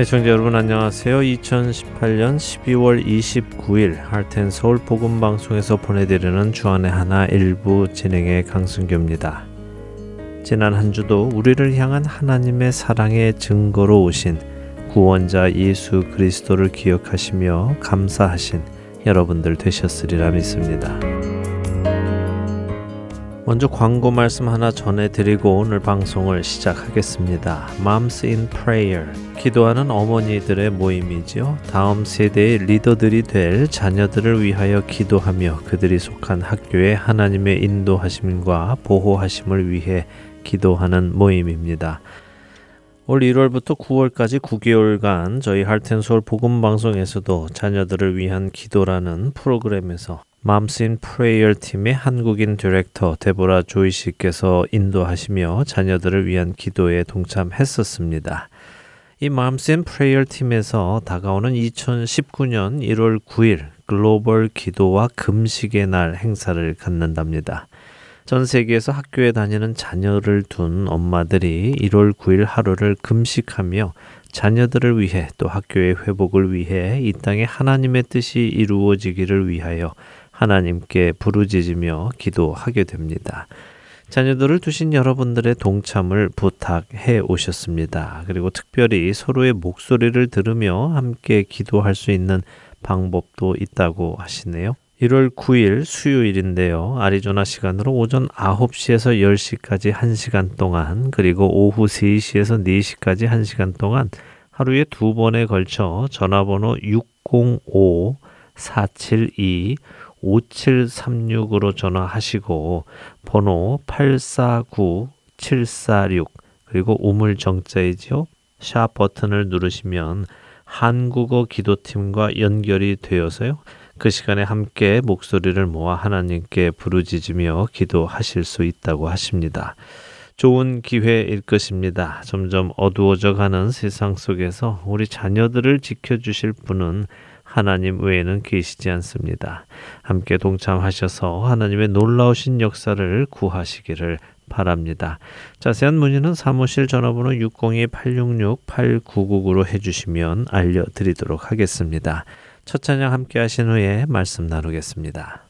애청자 네, 여러분 안녕하세요. 2018년 12월 29일 할텐 서울 복음 방송에서 보내드리는 주안의 하나 일부 진행의 강승규입니다. 지난 한 주도 우리를 향한 하나님의 사랑의 증거로 오신 구원자 예수 그리스도를 기억하시며 감사하신 여러분들 되셨으리라 믿습니다. 먼저 광고 말씀 하나 전해드리고 오늘 방송을 시작하겠습니다. Moms in Prayer 기도하는 어머니들의 모임이지요. 다음 세대의 리더들이 될 자녀들을 위하여 기도하며 그들이 속한 학교에 하나님의 인도하심과 보호하심을 위해 기도하는 모임입니다. 올 1월부터 9월까지 9개월간 저희 Heart and Soul 복음 방송에서도 자녀들을 위한 기도라는 프로그램에서 Moms in Prayer 팀의 한국인 디렉터 데보라 조이 씨께서 인도하시며 자녀들을 위한 기도에 동참했었습니다. 이 Moms in Prayer 팀에서 다가오는 2019년 1월 9일 글로벌 기도와 금식의 날 행사를 갖는답니다. 전 세계에서 학교에 다니는 자녀를 둔 엄마들이 1월 9일 하루를 금식하며 자녀들을 위해 또 학교의 회복을 위해 이 땅에 하나님의 뜻이 이루어지기를 위하여 하나님께 부르짖으며 기도하게 됩니다. 자녀들을 두신 여러분들의 동참을 부탁해 오셨습니다. 그리고 특별히 서로의 목소리를 들으며 함께 기도할 수 있는 방법도 있다고 하시네요. 1월 9일 수요일인데요. 아리조나 시간으로 오전 9시에서 10시까지 1시간 동안, 그리고 오후 3시에서 4시까지 1시간 동안 하루에 두 번에 걸쳐 전화번호 605 472 5736으로 전화하시고 번호 849746 그리고 우물 정자이죠. 샵 버튼을 누르시면 한국어 기도팀과 연결이 되어서요. 그 시간에 함께 목소리를 모아 하나님께 부르짖으며 기도하실 수 있다고 하십니다. 좋은 기회일 것입니다. 점점 어두워져 가는 세상 속에서 우리 자녀들을 지켜주실 분은 하나님 외에는 계시지 않습니다. 함께 동참하셔서 하나님의 놀라우신 역사를 구하시기를 바랍니다. 자세한 문의는 사무실 전화번호 602-866-8999로 해주시면 알려드리도록 하겠습니다. 첫 찬양 함께 하신 후에 말씀 나누겠습니다.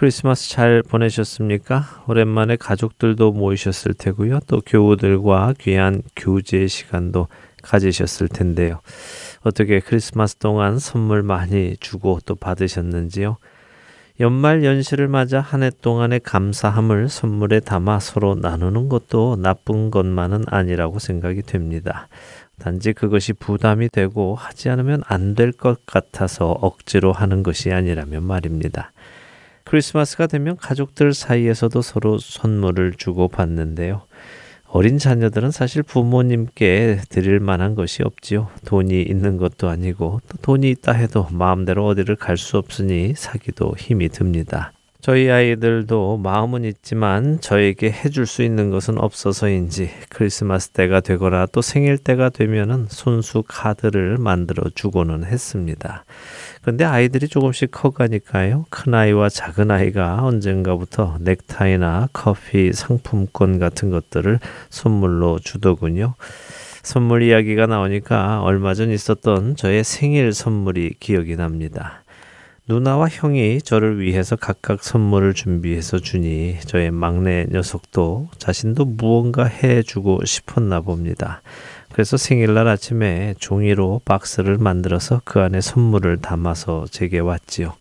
크리스마스 잘 보내셨습니까? 오랜만에 가족들도 모이셨을 테고요. 또 교우들과 귀한 교제 시간도 가지셨을 텐데요. 어떻게 크리스마스 동안 선물 많이 주고 또 받으셨는지요? 연말 연시를 맞아 한 해 동안의 감사함을 선물에 담아 서로 나누는 것도 나쁜 것만은 아니라고 생각이 됩니다. 단지 그것이 부담이 되고 하지 않으면 안 될 것 같아서 억지로 하는 것이 아니라면 말입니다. 크리스마스가 되면 가족들 사이에서도 서로 선물을 주고 받는데요. 어린 자녀들은 사실 부모님께 드릴 만한 것이 없지요. 돈이 있는 것도 아니고 또 돈이 있다 해도 마음대로 어디를 갈 수 없으니 사기도 힘이 듭니다. 저희 아이들도 마음은 있지만 저에게 해줄 수 있는 것은 없어서인지 크리스마스 때가 되거나 또 생일 때가 되면은 손수 카드를 만들어 주고는 했습니다. 근데 아이들이 조금씩 커가니까요. 큰 아이와 작은 아이가 언젠가부터 넥타이나 커피 상품권 같은 것들을 선물로 주더군요. 선물 이야기가 나오니까 얼마 전 있었던 저의 생일 선물이 기억이 납니다. 누나와 형이 저를 위해서 각각 선물을 준비해서 주니 저의 막내 녀석도 자신도 무언가 해주고 싶었나 봅니다. 그래서 생일날 아침에 종이로 박스를 만들어서 그 안에 선물을 담아서 제게 왔지요.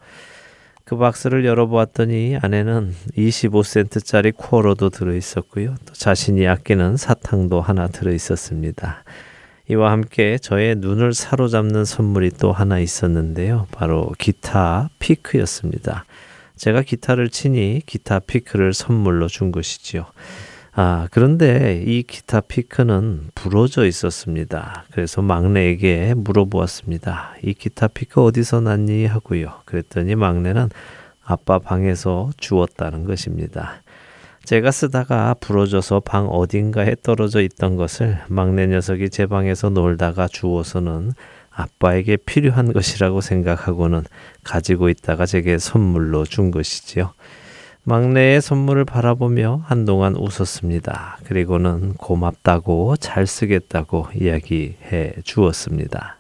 그 박스를 열어보았더니 안에는 25센트짜리 쿼러도 들어 있었고요. 또 자신이 아끼는 사탕도 하나 들어 있었습니다. 이와 함께 저의 눈을 사로잡는 선물이 또 하나 있었는데요. 바로 기타 피크였습니다. 제가 기타를 치니 기타 피크를 선물로 준 것이지요. 아, 그런데 이 기타 피크는 부러져 있었습니다. 그래서 막내에게 물어보았습니다. 이 기타 피크 어디서 났니? 하고요. 그랬더니 막내는 아빠 방에서 주웠다는 것입니다. 제가 쓰다가 부러져서 방 어딘가에 떨어져 있던 것을 막내 녀석이 제 방에서 놀다가 주워서는 아빠에게 필요한 것이라고 생각하고는 가지고 있다가 제게 선물로 준 것이지요. 막내의 선물을 바라보며 한동안 웃었습니다. 그리고는 고맙다고 잘 쓰겠다고 이야기해 주었습니다.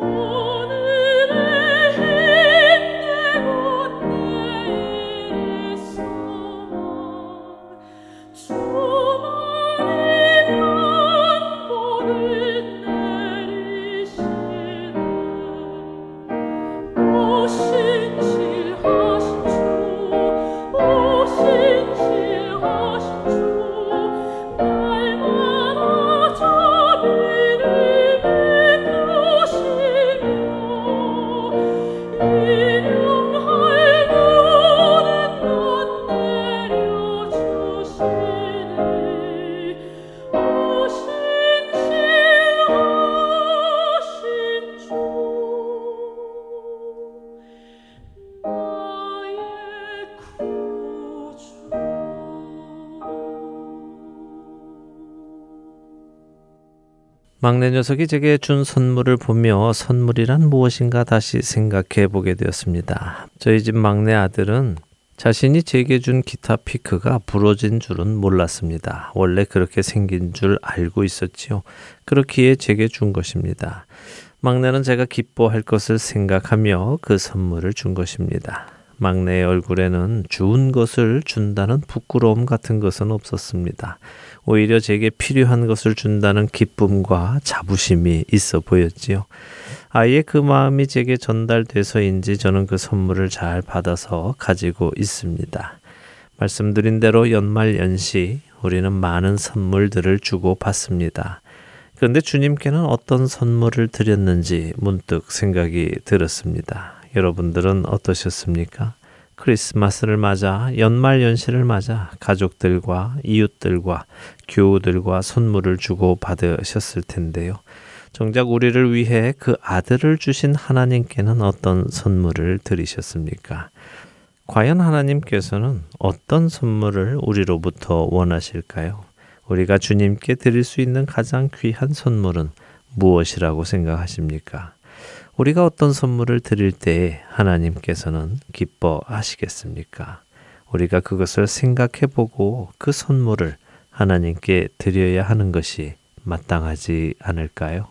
无 막내 녀석이 제게 준 선물을 보며 선물이란 무엇인가 다시 생각해 보게 되었습니다. 저희 집 막내 아들은 자신이 제게 준 기타 피크가 부러진 줄은 몰랐습니다. 원래 그렇게 생긴 줄 알고 있었지요. 그렇기에 제게 준 것입니다. 막내는 제가 기뻐할 것을 생각하며 그 선물을 준 것입니다. 막내의 얼굴에는 주운 것을 준다는 부끄러움 같은 것은 없었습니다. 오히려 제게 필요한 것을 준다는 기쁨과 자부심이 있어 보였지요. 아이의 그 마음이 제게 전달돼서인지 저는 그 선물을 잘 받아서 가지고 있습니다. 말씀드린 대로 연말 연시 우리는 많은 선물들을 주고 받습니다. 그런데 주님께는 어떤 선물을 드렸는지 문득 생각이 들었습니다. 여러분들은 어떠셨습니까? 크리스마스를 맞아 연말 연시를 맞아 가족들과 이웃들과 교우들과 선물을 주고 받으셨을 텐데요. 정작 우리를 위해 그 아들을 주신 하나님께는 어떤 선물을 드리셨습니까? 과연 하나님께서는 어떤 선물을 우리로부터 원하실까요? 우리가 주님께 드릴 수 있는 가장 귀한 선물은 무엇이라고 생각하십니까? 우리가 어떤 선물을 드릴 때 하나님께서는 기뻐하시겠습니까? 우리가 그것을 생각해 보고 그 선물을 하나님께 드려야 하는 것이 마땅하지 않을까요?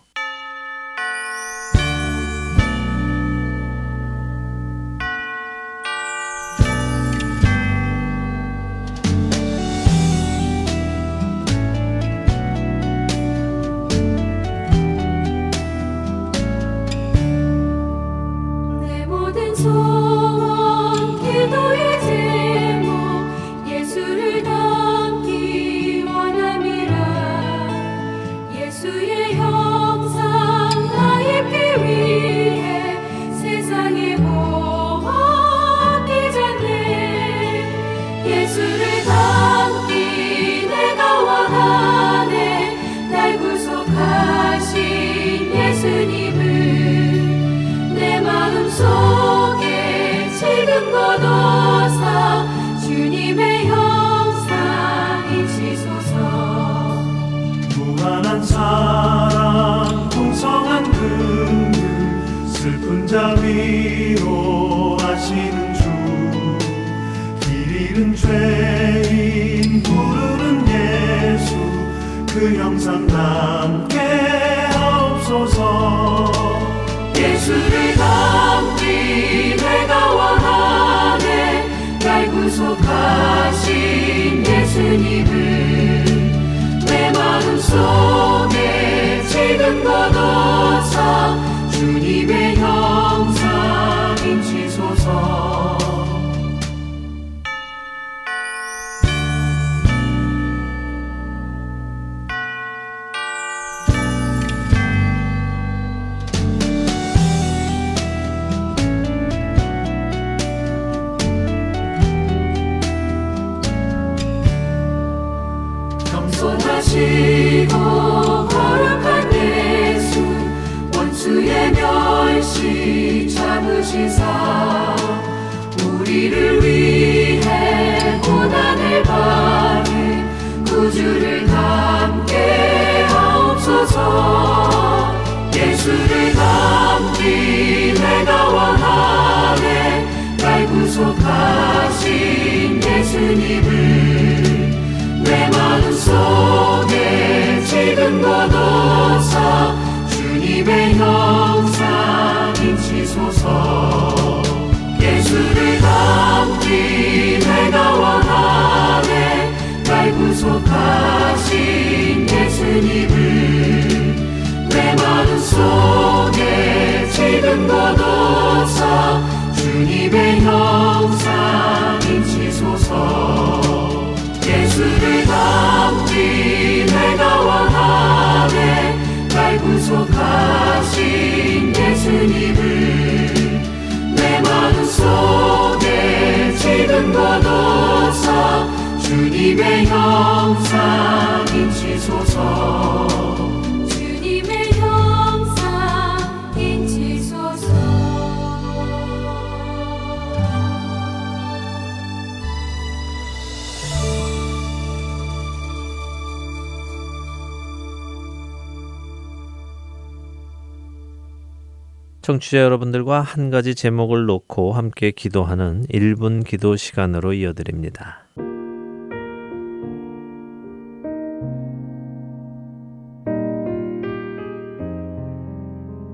청취자 여러분들과 한 가지 제목을 놓고 함께 기도하는 1분 기도 시간으로 이어드립니다.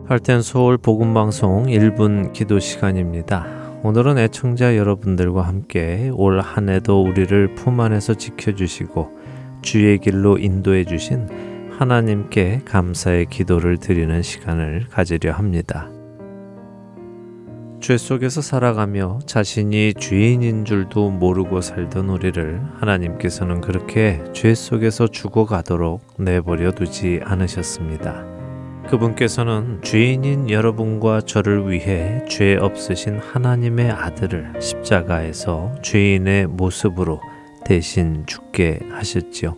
할텐 서울 복음 방송 1분 기도 시간입니다. 오늘은 애청자 여러분들과 함께 올 한 해도 우리를 품 안에서 지켜 주시고 주의 길로 인도해 주신 하나님께 감사의 기도를 드리는 시간을 가지려 합니다. 죄 속에서 살아가며 자신이 죄인인 줄도 모르고 살던 우리를 하나님께서는 그렇게 죄 속에서 죽어가도록 내버려 두지 않으셨습니다. 그분께서는 죄인인 여러분과 저를 위해 죄 없으신 하나님의 아들을 십자가에서 죄인의 모습으로 대신 죽게 하셨지요.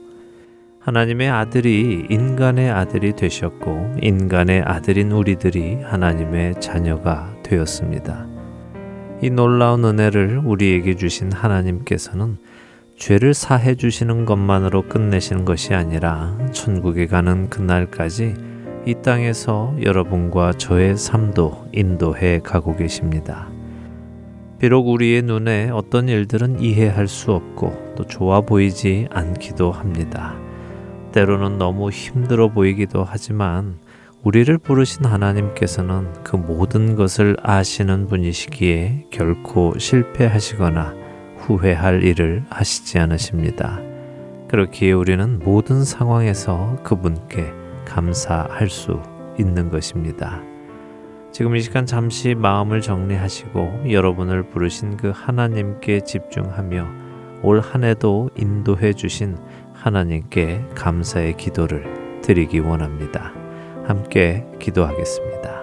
하나님의 아들이 인간의 아들이 되셨고 인간의 아들인 우리들이 하나님의 자녀가 되었습니다. 이 놀라운 은혜를 우리에게 주신 하나님께서는 죄를 사해 주시는 것만으로 끝내시는 것이 아니라 천국에 가는 그날까지 이 땅에서 여러분과 저의 삶도 인도해 가고 계십니다. 비록 우리의 눈에 어떤 일들은 이해할 수 없고 또 좋아 보이지 않기도 합니다. 때로는 너무 힘들어 보이기도 하지만 우리를 부르신 하나님께서는 그 모든 것을 아시는 분이시기에 결코 실패하시거나 후회할 일을 하시지 않으십니다. 그렇기에 우리는 모든 상황에서 그분께 감사할 수 있는 것입니다. 지금 이 시간 잠시 마음을 정리하시고 여러분을 부르신 그 하나님께 집중하며 올 한 해도 인도해 주신 하나님께 감사의 기도를 드리기 원합니다. 함께 기도하겠습니다.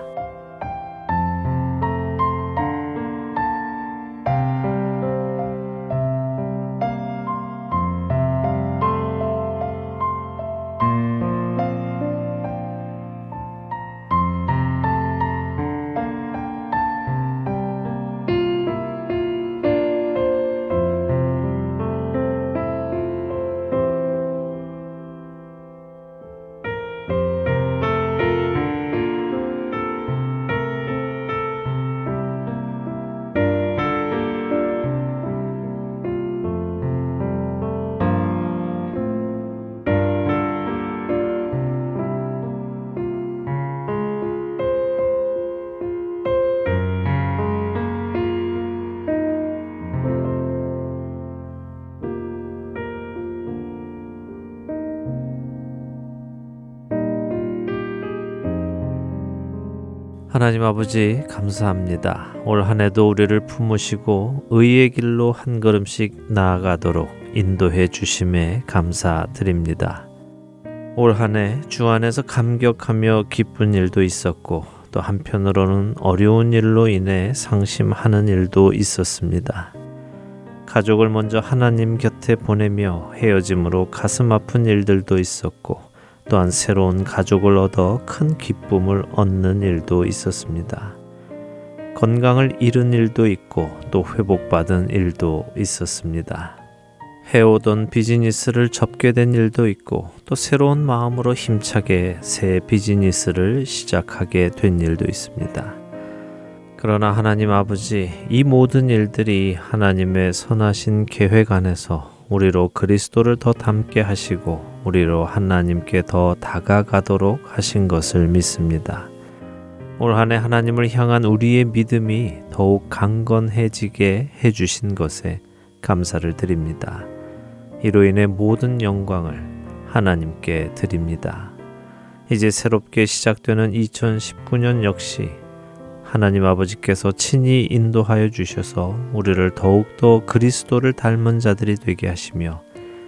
하나님 아버지 감사합니다. 올 한 해도 우리를 품으시고 의의 길로 한 걸음씩 나아가도록 인도해 주심에 감사드립니다. 올 한해 주 안에서 감격하며 기쁜 일도 있었고 또 한편으로는 어려운 일로 인해 상심하는 일도 있었습니다. 가족을 먼저 하나님 곁에 보내며 헤어짐으로 가슴 아픈 일들도 있었고 또한 새로운 가족을 얻어 큰 기쁨을 얻는 일도 있었습니다. 건강을 잃은 일도 있고 또 회복받은 일도 있었습니다. 해오던 비즈니스를 접게 된 일도 있고 또 새로운 마음으로 힘차게 새 비즈니스를 시작하게 된 일도 있습니다. 그러나 하나님 아버지, 이 모든 일들이 하나님의 선하신 계획 안에서 우리로 그리스도를 더 닮게 하시고 우리로 하나님께 더 다가가도록 하신 것을 믿습니다. 올 한해 하나님을 향한 우리의 믿음이 더욱 강건해지게 해주신 것에 감사를 드립니다. 이로 인해 모든 영광을 하나님께 드립니다. 이제 새롭게 시작되는 2019년 역시 하나님 아버지께서 친히 인도하여 주셔서 우리를 더욱더 그리스도를 닮은 자들이 되게 하시며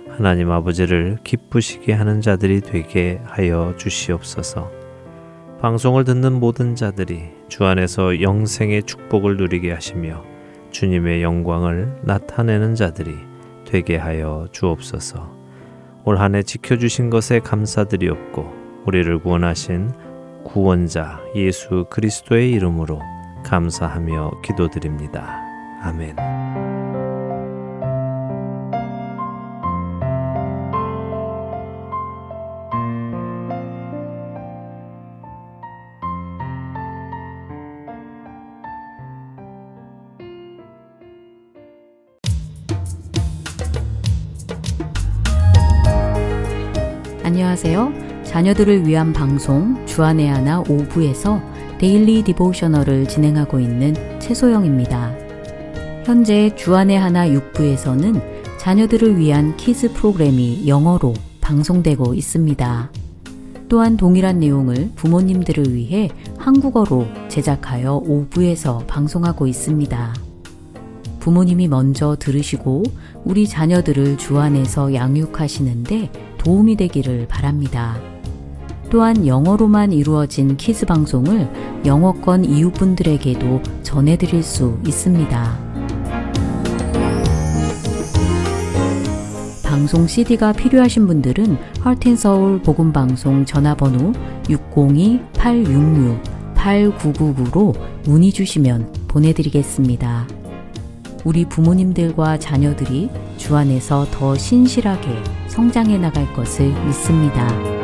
하나님 아버지를 기쁘시게 하는 자들이 되게 하여 주시옵소서. 방송을 듣는 모든 자들이 주 안에서 영생의 축복을 누리게 하시며 주님의 영광을 나타내는 자들이 되게 하여 주옵소서. 올 한 해 지켜주신 것에 감사드리옵고 우리를 구원하신 구원자 예수 그리스도의 이름으로 감사하며 기도드립니다. 아멘. 자녀들을 위한 방송 주안의 하나 5부에서 Daily Devotional을 진행하고 있는 최소영입니다. 현재 주안의 하나 6부에서는 자녀들을 위한 Kids 프로그램이 영어로 방송되고 있습니다. 또한 동일한 내용을 부모님들을 위해 한국어로 제작하여 5부에서 방송하고 있습니다. 부모님이 먼저 들으시고 우리 자녀들을 주 안에서 양육하시는데 도움이 되기를 바랍니다. 또한 영어로만 이루어진 키즈 방송을 영어권 이웃분들에게도 전해드릴 수 있습니다. 방송 CD가 필요하신 분들은 하트앤서울 복음방송 전화번호 602-866-8999로 문의 주시면 보내드리겠습니다. 우리 부모님들과 자녀들이 주 안에서 더 신실하게 성장해 나갈 것을 믿습니다.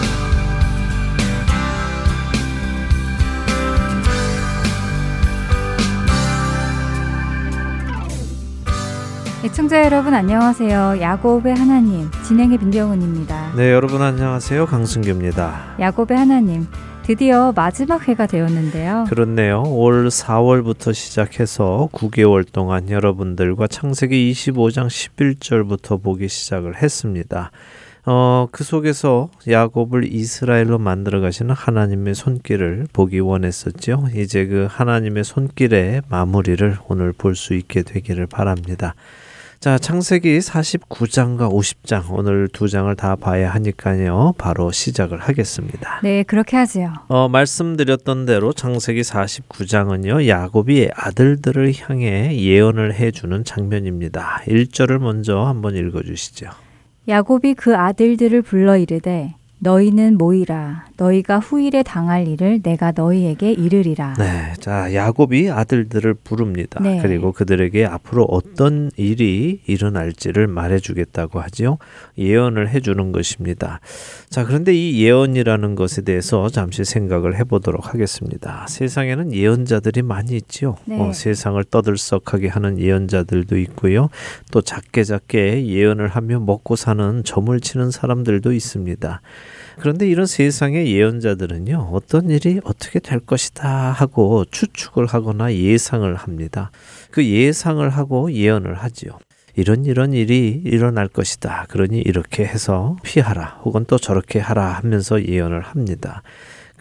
애청자 여러분 안녕하세요. 야곱의 하나님 진행의 민경은입니다. 네, 여러분 안녕하세요. 강승규입니다. 야곱의 하나님 드디어 마지막 회가 되었는데요. 그렇네요. 올 4월부터 시작해서 9개월 동안 여러분들과 창세기 25장 11절부터 보기 시작을 했습니다. 어, 그 속에서 야곱을 이스라엘로 만들어 가시는 하나님의 손길을 보기 원했었죠. 이제 그 하나님의 손길의 마무리를 오늘 볼 수 있게 되기를 바랍니다. 자, 창세기 49장과 50장 오늘 두 장을 다 봐야 하니까요. 바로 시작을 하겠습니다. 네, 그렇게 하지요. 어, 말씀드렸던 대로 창세기 49장은요. 야곱이 아들들을 향해 예언을 해 주는 장면입니다. 1절을 먼저 한번 읽어 주시죠. 야곱이 그 아들들을 불러 이르되 너희는 모이라 너희가 후일에 당할 일을 내가 너희에게 이르리라. 네. 자, 야곱이 아들들을 부릅니다. 네. 그리고 그들에게 앞으로 어떤 일이 일어날지를 말해 주겠다고 하지요. 예언을 해 주는 것입니다. 자, 그런데 이 예언이라는 것에 대해서 잠시 생각을 해 보도록 하겠습니다. 세상에는 예언자들이 많이 있지요. 네. 어, 세상을 떠들썩하게 하는 예언자들도 있고요. 또 작게 작게 예언을 하며 먹고 사는 점을 치는 사람들도 있습니다. 그런데 이런 세상의 예언자들은요, 어떤 일이 어떻게 될 것이다 하고 추측을 하거나 예상을 합니다. 그 예상을 하고 예언을 하지요. 이런 이런 일이 일어날 것이다. 그러니 이렇게 해서 피하라. 혹은 또 저렇게 하라 하면서 예언을 합니다.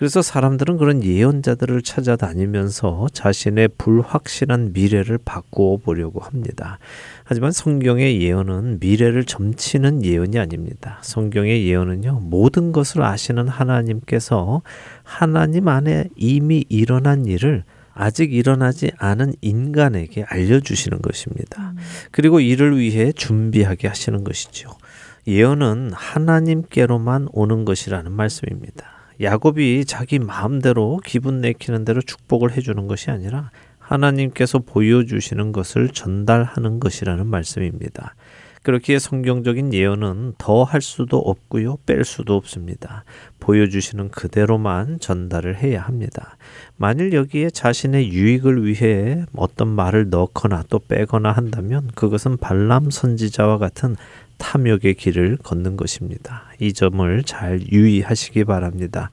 그래서 사람들은 그런 예언자들을 찾아다니면서 자신의 불확실한 미래를 바꾸어 보려고 합니다. 하지만 성경의 예언은 미래를 점치는 예언이 아닙니다. 성경의 예언은요, 모든 것을 아시는 하나님께서 하나님 안에 이미 일어난 일을 아직 일어나지 않은 인간에게 알려주시는 것입니다. 그리고 이를 위해 준비하게 하시는 것이죠. 예언은 하나님께로만 오는 것이라는 말씀입니다. 야곱이 자기 마음대로 기분 내키는 대로 축복을 해주는 것이 아니라 하나님께서 보여주시는 것을 전달하는 것이라는 말씀입니다. 그렇기에 성경적인 예언은 더 할 수도 없고요, 뺄 수도 없습니다. 보여주시는 그대로만 전달을 해야 합니다. 만일 여기에 자신의 유익을 위해 어떤 말을 넣거나 또 빼거나 한다면 그것은 발람 선지자와 같은 탐욕의 길을 걷는 것입니다. 이 점을 잘 유의하시기 바랍니다.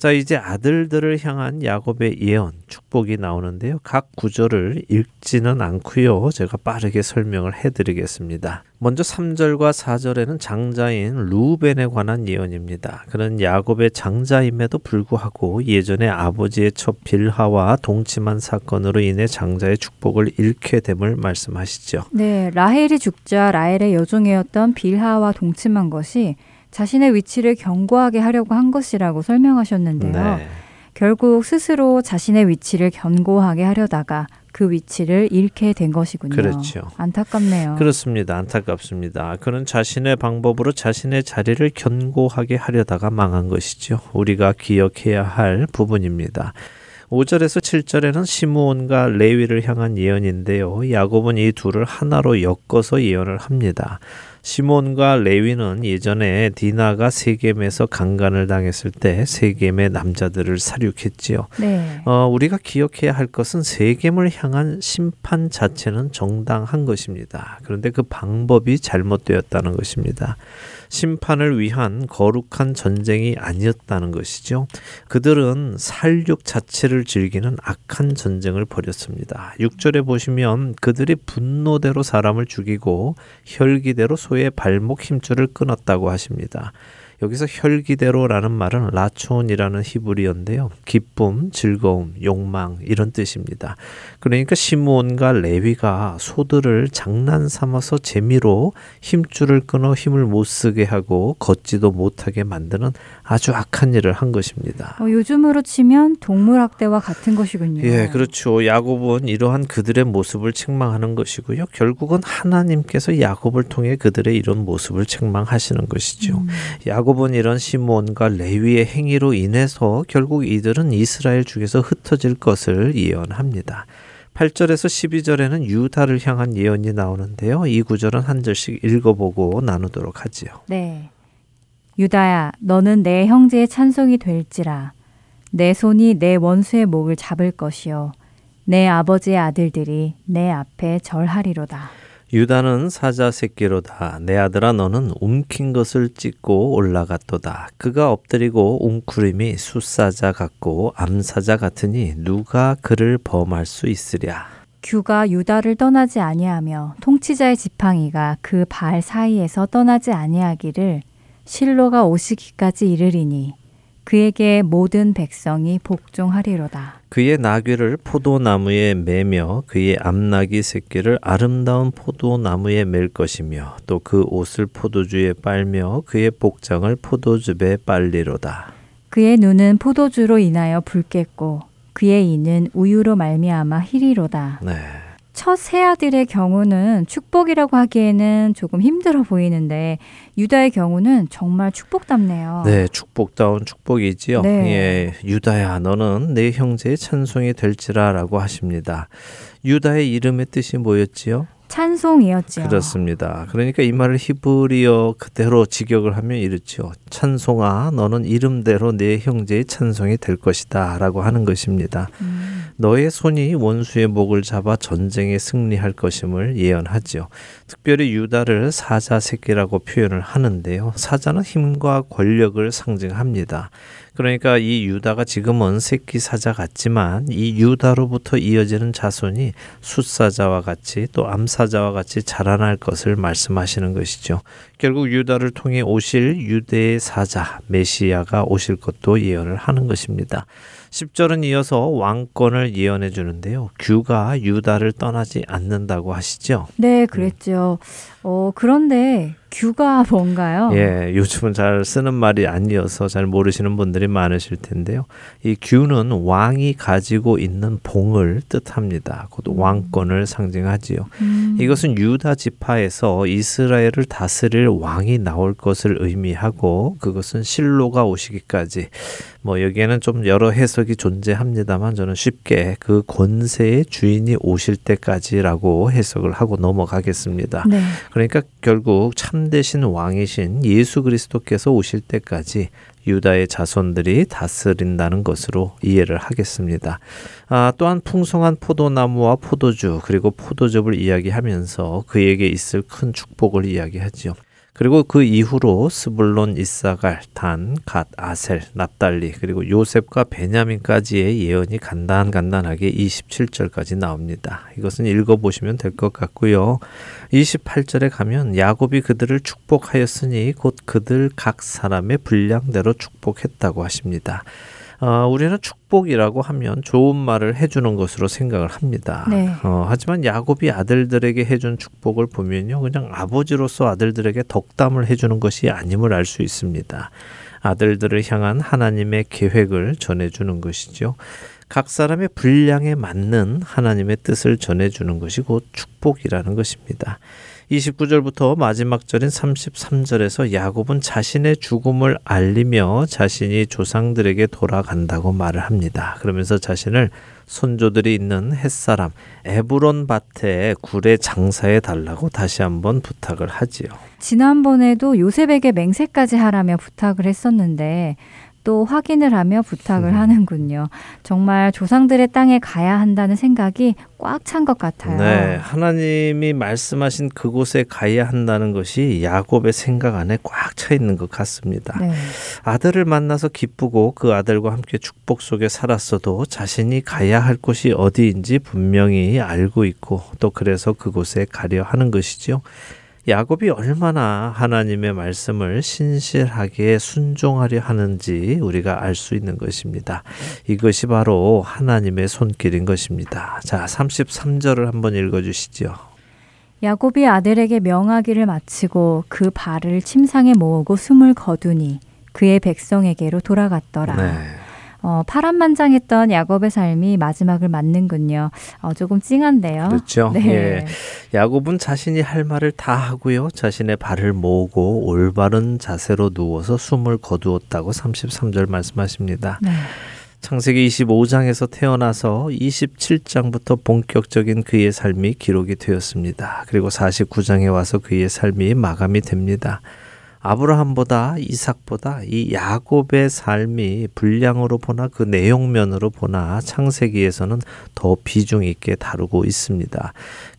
자, 이제 아들들을 향한 야곱의 예언, 축복이 나오는데요. 각 구절을 읽지는 않고요. 제가 빠르게 설명을 해 드리겠습니다. 먼저 3절과 4절에는 장자인 루벤에 관한 예언입니다. 그는 야곱의 장자임에도 불구하고 예전에 아버지의 첫 빌하와 동침한 사건으로 인해 장자의 축복을 잃게 됨을 말씀하시죠. 네, 라헬이 죽자 라헬의 여종이었던 빌하와 동침한 것이 자신의 위치를 견고하게 하려고 한 것이라고 설명하셨는데요. 네. 결국 스스로 자신의 위치를 견고하게 하려다가 그 위치를 잃게 된 것이군요. 그렇죠. 안타깝네요. 그렇습니다. 안타깝습니다. 그는 자신의 방법으로 자신의 자리를 견고하게 하려다가 망한 것이죠. 우리가 기억해야 할 부분입니다. 5절에서 7절에는 시므온과 레위를 향한 예언인데요. 야곱은 이 둘을 하나로 엮어서 예언을 합니다. 시몬과 레위는 예전에 디나가 세겜에서 강간을 당했을 때 세겜의 남자들을 살육했지요. 네. 어, 우리가 기억해야 할 것은 세겜을 향한 심판 자체는 정당한 것입니다. 그런데 그 방법이 잘못되었다는 것입니다. 심판을 위한 거룩한 전쟁이 아니었다는 것이죠. 그들은 살육 자체를 즐기는 악한 전쟁을 벌였습니다. 6절에 보시면 그들이 분노대로 사람을 죽이고 혈기대로 소의 발목 힘줄을 끊었다고 하십니다. 여기서 혈기대로라는 말은 라촌이라는 히브리어인데요. 기쁨, 즐거움, 욕망 이런 뜻입니다. 그러니까 시므온과 레위가 소들을 장난 삼아서 재미로 힘줄을 끊어 힘을 못 쓰게 하고 걷지도 못하게 만드는 아주 악한 일을 한 것입니다. 어, 요즘으로 치면 동물 학대와 같은 것이군요. 예, 그렇죠. 야곱은 이러한 그들의 모습을 책망하는 것이고요. 결국은 하나님께서 야곱을 통해 그들의 이런 모습을 책망하시는 것이죠. 음. 야곱은 이런 시몬과 레위의 행위로 인해서 결국 이들은 이스라엘 중에서 흩어질 것을 예언합니다. 8절에서 12절에는 유다를 향한 예언이 나오는데요. 이 구절은 한 절씩 읽어보고 나누도록 하지요. 네. 유다야, 너는 내 형제의 찬송이 될지라. 내 손이 내 원수의 목을 잡을 것이요. 내 아버지의 아들들이 내 앞에 절하리로다. 유다는 사자 새끼로다. 내 아들아 너는 움킨 것을 찢고 올라갔도다. 그가 엎드리고 웅크림이 숫사자 같고 암사자 같으니 누가 그를 범할 수 있으랴. 규가 유다를 떠나지 아니하며 통치자의 지팡이가 그 발 사이에서 떠나지 아니하기를 실로가 오시기까지 이르리니 그에게 모든 백성이 복종하리로다. 그의 나귀를 포도나무에 매며 그의 암나귀 새끼를 아름다운 포도나무에 맬 것이며 또 그 옷을 포도주에 빨며 그의 복장을 포도즙에 빨리로다. 그의 눈은 포도주로 인하여 붉겠고 그의 이는 우유로 말미암아 희리로다. 네. 첫 세 아들의 경우는 축복이라고 하기에는 조금 힘들어 보이는데 유다의 경우는 정말 축복답네요. 네, 축복다운 축복이지요. 네. 예, 유다야, 너는 내 형제의 찬송이 될지라라고 하십니다. 유다의 이름의 뜻이 뭐였지요? 찬송이었죠. 그렇습니다. 그러니까 이 말을 히브리어 그대로 직역을 하면 이렇죠. 찬송아, 너는 이름대로 내 형제의 찬송이 될 것이다 라고 하는 것입니다. 음, 너의 손이 원수의 목을 잡아 전쟁에 승리할 것임을 예언하지요. 특별히 유다를 사자 새끼라고 표현을 하는데요. 사자는 힘과 권력을 상징합니다. 그러니까 이 유다가 지금은 새끼 사자 같지만 이 유다로부터 이어지는 자손이 숫사자와 같이 또 암사자와 같이 자라날 것을 말씀하시는 것이죠. 결국 유다를 통해 오실 유대의 사자 메시아가 오실 것도 예언을 하는 것입니다. 10절은 이어서 왕권을 예언해 주는데요. 규가 유다를 떠나지 않는다고 하시죠. 네, 그랬죠. 어, 그런데 규가 뭔가요? 예, 요즘은 잘 쓰는 말이 아니어서 잘 모르시는 분들이 많으실 텐데요. 이 규는 왕이 가지고 있는 봉을 뜻합니다. 곧 왕권을 상징하지요. 음. 이것은 유다 지파에서 이스라엘을 다스릴 왕이 나올 것을 의미하고 그것은 실로가 오시기까지 뭐 여기에는 좀 여러 해석이 존재합니다만 저는 쉽게 그 권세의 주인이 오실 때까지라고 해석을 하고 넘어가겠습니다. 네. 그러니까 결국 참되신 왕이신 예수 그리스도께서 오실 때까지 유다의 자손들이 다스린다는 것으로 이해를 하겠습니다. 아, 또한 풍성한 포도나무와 포도주 그리고 포도즙을 이야기하면서 그에게 있을 큰 축복을 이야기하지요. 그리고 그 이후로 스불론, 이사갈, 단, 갓, 아셀, 납달리 그리고 요셉과 베냐민까지의 예언이 간단간단하게 27절까지 나옵니다. 이것은 읽어보시면 될 것 같고요. 28절에 가면 야곱이 그들을 축복하였으니 곧 그들 각 사람의 분량대로 축복했다고 하십니다. 어, 우리는 축복이라고 하면 좋은 말을 해주는 것으로 생각을 합니다. 네. 어, 하지만 야곱이 아들들에게 해준 축복을 보면요, 그냥 아버지로서 아들들에게 덕담을 해주는 것이 아님을 알 수 있습니다. 아들들을 향한 하나님의 계획을 전해주는 것이죠. 각 사람의 분량에 맞는 하나님의 뜻을 전해주는 것이 곧 축복이라는 것입니다. 29절부터 마지막 절인 33절에서 야곱은 자신의 죽음을 알리며 자신이 조상들에게 돌아간다고 말을 합니다. 그러면서 자신을 손조들이 있는 햇사람 에브론 밭에 굴에 장사해 달라고 다시 한번 부탁을 하지요. 지난번에도 요셉에게 맹세까지 하라며 부탁을 했었는데 또 확인을 하며 부탁을 음. 하는군요. 정말 조상들의 땅에 가야 한다는 생각이 꽉 찬 것 같아요. 네, 하나님이 말씀하신 그곳에 가야 한다는 것이 야곱의 생각 안에 꽉 차 있는 것 같습니다. 네. 아들을 만나서 기쁘고 그 아들과 함께 축복 속에 살았어도 자신이 가야 할 곳이 어디인지 분명히 알고 있고 또 그래서 그곳에 가려 하는 것이죠. 야곱이 얼마나 하나님의 말씀을 신실하게 순종하려 하는지 우리가 알 수 있는 것입니다. 이것이 바로 하나님의 손길인 것입니다. 자, 33절을 한번 읽어 주시죠. 야곱이 아들에게 명하기를 마치고 그 발을 침상에 모으고 숨을 거두니 그의 백성에게로 돌아갔더라. 네. 어, 파란만장했던 야곱의 삶이 마지막을 맞는군요. 어, 조금 찡한데요. 그렇죠. 네. 예. 야곱은 자신이 할 말을 다 하고요. 자신의 발을 모으고 올바른 자세로 누워서 숨을 거두었다고 33절 말씀하십니다. 네. 창세기 25장에서 태어나서 27장부터 본격적인 그의 삶이 기록이 되었습니다. 그리고 49장에 와서 그의 삶이 마감이 됩니다. 아브라함보다 이삭보다 이 야곱의 삶이 분량으로 보나 그 내용면으로 보나 창세기에서는 더 비중 있게 다루고 있습니다.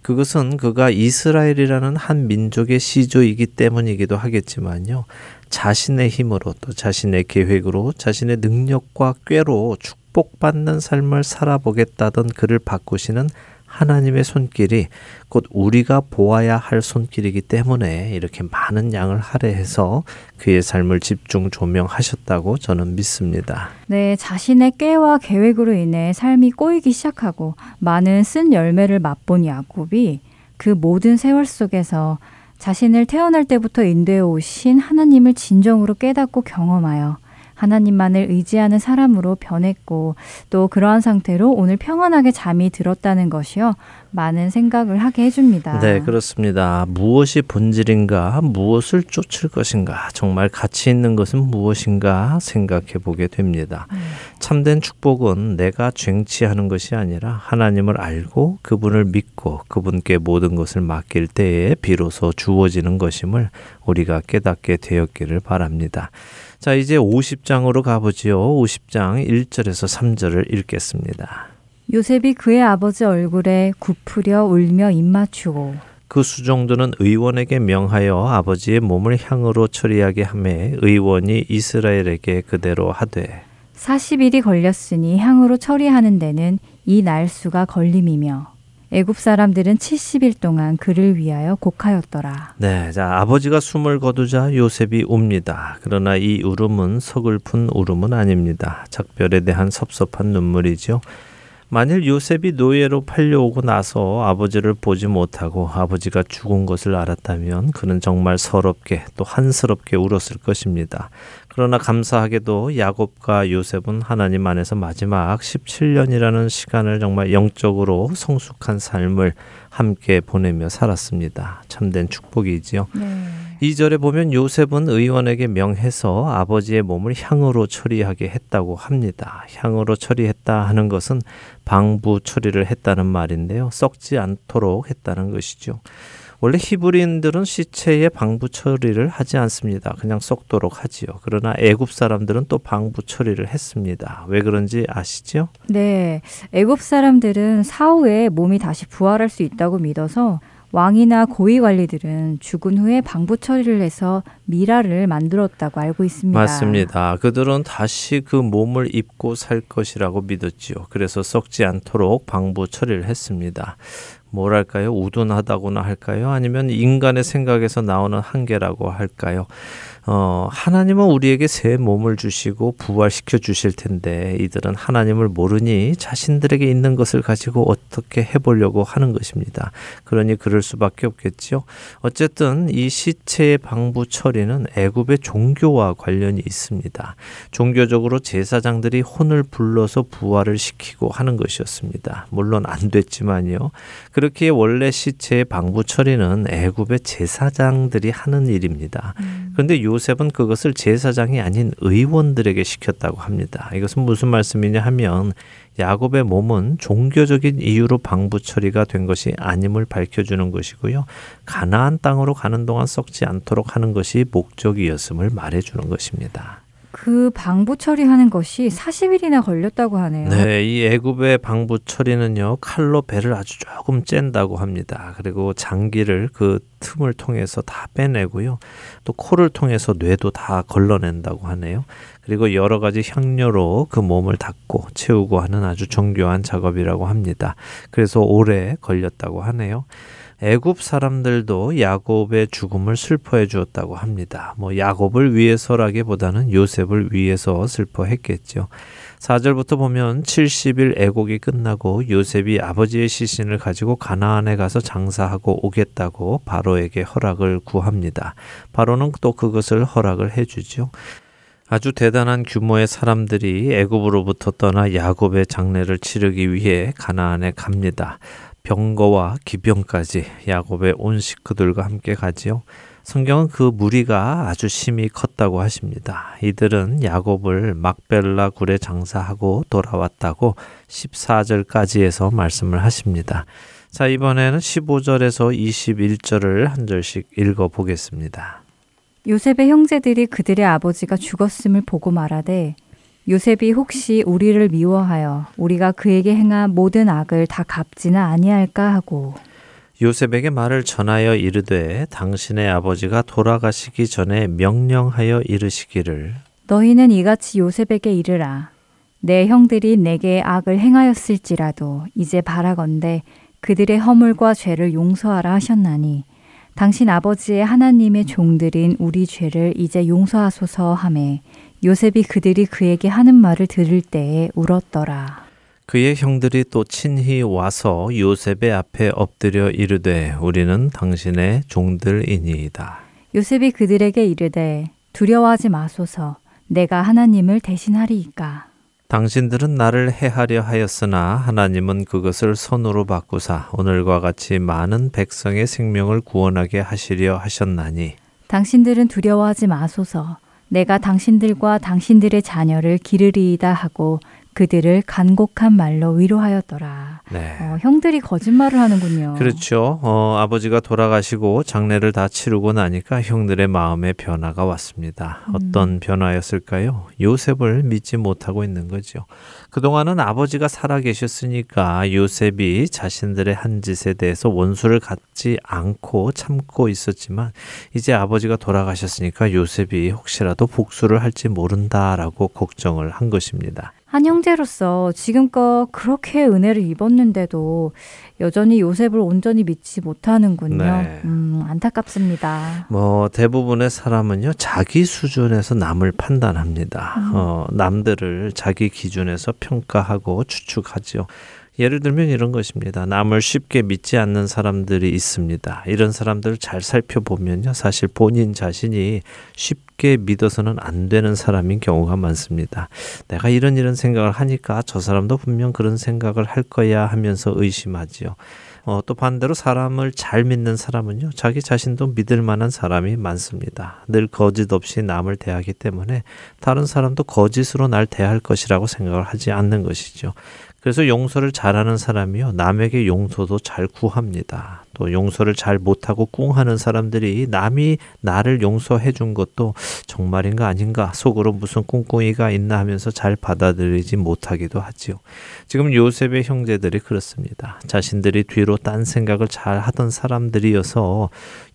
그것은 그가 이스라엘이라는 한 민족의 시조이기 때문이기도 하겠지만요. 자신의 힘으로 또 자신의 계획으로 자신의 능력과 꾀로 축복받는 삶을 살아보겠다던 그를 바꾸시는 하나님의 손길이 곧 우리가 보아야 할 손길이기 때문에 이렇게 많은 양을 할애해서 그의 삶을 집중 조명하셨다고 저는 믿습니다. 네, 자신의 꾀와 계획으로 인해 삶이 꼬이기 시작하고 많은 쓴 열매를 맛본 야곱이 그 모든 세월 속에서 자신을 태어날 때부터 인도해 오신 하나님을 진정으로 깨닫고 경험하여 하나님만을 의지하는 사람으로 변했고 또 그러한 상태로 오늘 평안하게 잠이 들었다는 것이요. 많은 생각을 하게 해줍니다. 네, 그렇습니다. 무엇이 본질인가, 무엇을 쫓을 것인가, 정말 가치 있는 것은 무엇인가 생각해 보게 됩니다. 참된 축복은 내가 쟁취하는 것이 아니라 하나님을 알고 그분을 믿고 그분께 모든 것을 맡길 때에 비로소 주어지는 것임을 우리가 깨닫게 되었기를 바랍니다. 자, 이제 50장으로 가보지요. 50장 1절에서 3절을 읽겠습니다. 요셉이 그의 아버지 얼굴에 굽으려 울며 입맞추고 그 수종들은 의원에게 명하여 아버지의 몸을 향으로 처리하게 하매 의원이 이스라엘에게 그대로 하되 40일이 걸렸으니 향으로 처리하는 데는 이 날수가 걸림이며 애굽 사람들은 70일 동안 그를 위하여 곡하였더라. 네, 자 아버지가 숨을 거두자 요셉이 웁니다. 그러나 이 울음은 서글픈 울음은 아닙니다. 작별에 대한 섭섭한 눈물이죠. 만일 요셉이 노예로 팔려오고 나서 아버지를 보지 못하고 아버지가 죽은 것을 알았다면 그는 정말 서럽게 또 한스럽게 울었을 것입니다. 그러나 감사하게도 야곱과 요셉은 하나님 안에서 마지막 17년이라는 시간을 정말 영적으로 성숙한 삶을 함께 보내며 살았습니다. 참된 축복이지요. 네. 2절에 보면 요셉은 의원에게 명해서 아버지의 몸을 향으로 처리하게 했다고 합니다. 향으로 처리했다 하는 것은 방부 처리를 했다는 말인데요. 썩지 않도록 했다는 것이죠. 원래 히브리인들은 시체에 방부 처리를 하지 않습니다. 그냥 썩도록 하지요. 그러나 애굽 사람들은 또 방부 처리를 했습니다. 왜 그런지 아시죠? 네. 애굽 사람들은 사후에 몸이 다시 부활할 수 있다고 믿어서 왕이나 고위 관리들은 죽은 후에 방부 처리를 해서 미라를 만들었다고 알고 있습니다. 맞습니다. 그들은 다시 그 몸을 입고 살 것이라고 믿었지요. 그래서 썩지 않도록 방부 처리를 했습니다. 뭐랄까요? 우둔하다고나 할까요? 아니면 인간의 생각에서 나오는 한계라고 할까요? 어, 하나님은 우리에게 새 몸을 주시고 부활시켜 주실 텐데 이들은 하나님을 모르니 자신들에게 있는 것을 가지고 어떻게 해보려고 하는 것입니다. 그러니 그럴 수밖에 없겠지요. 어쨌든 이 시체의 방부 처리는 애굽의 종교와 관련이 있습니다. 종교적으로 제사장들이 혼을 불러서 부활을 시키고 하는 것이었습니다. 물론 안 됐지만요. 그렇게 원래 시체의 방부 처리는 애굽의 제사장들이 하는 일입니다. 그런데 요셉은 그것을 제사장이 아닌 의원들에게 시켰다고 합니다. 이것은 무슨 말씀이냐 하면 야곱의 몸은 종교적인 이유로 방부 처리가 된 것이 아님을 밝혀주는 것이고요. 가나안 땅으로 가는 동안 썩지 않도록 하는 것이 목적이었음을 말해주는 것입니다. 그 방부 처리하는 것이 40일이나 걸렸다고 하네요. 네, 이 애굽의 방부 처리는요 칼로 배를 아주 조금 짠다고 합니다. 그리고 장기를 그 틈을 통해서 다 빼내고요, 또 코를 통해서 뇌도 다 걸러낸다고 하네요. 그리고 여러 가지 향료로 그 몸을 닦고 채우고 하는 아주 정교한 작업이라고 합니다. 그래서 오래 걸렸다고 하네요. 애굽 사람들도 야곱의 죽음을 슬퍼해 주었다고 합니다. 뭐 야곱을 위해서라기보다는 요셉을 위해서 슬퍼했겠죠. 4절부터 보면 70일 애곡이 끝나고 요셉이 아버지의 시신을 가지고 가나안에 가서 장사하고 오겠다고 바로에게 허락을 구합니다. 바로는 또 그것을 허락을 해 주죠. 아주 대단한 규모의 사람들이 애굽으로부터 떠나 야곱의 장례를 치르기 위해 가나안에 갑니다. 병거와 기병까지 야곱의 온 식구들과 함께 가지요. 성경은 그 무리가 아주 심히 컸다고 하십니다. 이들은 야곱을 막벨라 굴에 장사하고 돌아왔다고 14절까지 해서 말씀을 하십니다. 자, 이번에는 15절에서 21절을 한 절씩 읽어 보겠습니다. 요셉의 형제들이 그들의 아버지가 죽었음을 보고 말하되 요셉이 혹시 우리를 미워하여 우리가 그에게 행한 모든 악을 다 갚지는 아니할까 하고 요셉에게 말을 전하여 이르되 당신의 아버지가 돌아가시기 전에 명령하여 이르시기를. 너희는 이같이 요셉에게 이르라. 내 형들이 내게 악을 행하였을지라도 이제 바라건대 그들의 허물과 죄를 용서하라 하셨나니 당신 아버지의 하나님의 종들인 우리 죄를 이제 용서하소서 하매 요셉이 그들이 그에게 하는 말을 들을 때에 울었더라. 그의 형들이 또 친히 와서 요셉의 앞에 엎드려 이르되 우리는 당신의 종들이니이다. 요셉이 그들에게 이르되 두려워하지 마소서 내가 하나님을 대신하리이까. 당신들은 나를 해하려 하였으나 하나님은 그것을 손으로 바꾸사 오늘과 같이 많은 백성의 생명을 구원하게 하시려 하셨나니 당신들은 두려워하지 마소서 내가 당신들과 당신들의 자녀를 기르리이다 하고 그들을 간곡한 말로 위로하였더라. 네. 어, 형들이 거짓말을 하는군요. 그렇죠. 어, 아버지가 돌아가시고 장례를 다 치르고 나니까 형들의 마음에 변화가 왔습니다. 음. 어떤 변화였을까요? 요셉을 믿지 못하고 있는 거죠. 그동안은 아버지가 살아 계셨으니까 요셉이 자신들의 한 짓에 대해서 원수를 갖지 않고 참고 있었지만 이제 아버지가 돌아가셨으니까 요셉이 혹시라도 복수를 할지 모른다라고 걱정을 한 것입니다. 한 형제로서 지금껏 그렇게 은혜를 입었는데도 여전히 요셉을 온전히 믿지 못하는군요. 네. 음, 안타깝습니다. 뭐 대부분의 사람은요 자기 수준에서 남을 판단합니다. 어, 남들을 자기 기준에서 평가하고 추측하지요. 예를 들면 이런 것입니다. 남을 쉽게 믿지 않는 사람들이 있습니다. 이런 사람들을 잘 살펴보면요. 사실 본인 자신이 쉽게 믿어서는 안 되는 사람인 경우가 많습니다. 내가 이런 이런 생각을 하니까 저 사람도 분명 그런 생각을 할 거야 하면서 의심하지요. 어, 또 반대로 사람을 잘 믿는 사람은요, 자기 자신도 믿을 만한 사람이 많습니다. 늘 거짓 없이 남을 대하기 때문에 다른 사람도 거짓으로 날 대할 것이라고 생각을 하지 않는 것이죠. 그래서 용서를 잘하는 사람이요. 남에게 용서도 잘 구합니다. 또 용서를 잘 못하고 꿍하는 사람들이 남이 나를 용서해 준 것도 정말인가 아닌가 속으로 무슨 꿍꿍이가 있나 하면서 잘 받아들이지 못하기도 하지요. 지금 요셉의 형제들이 그렇습니다. 자신들이 뒤로 딴 생각을 잘 하던 사람들이어서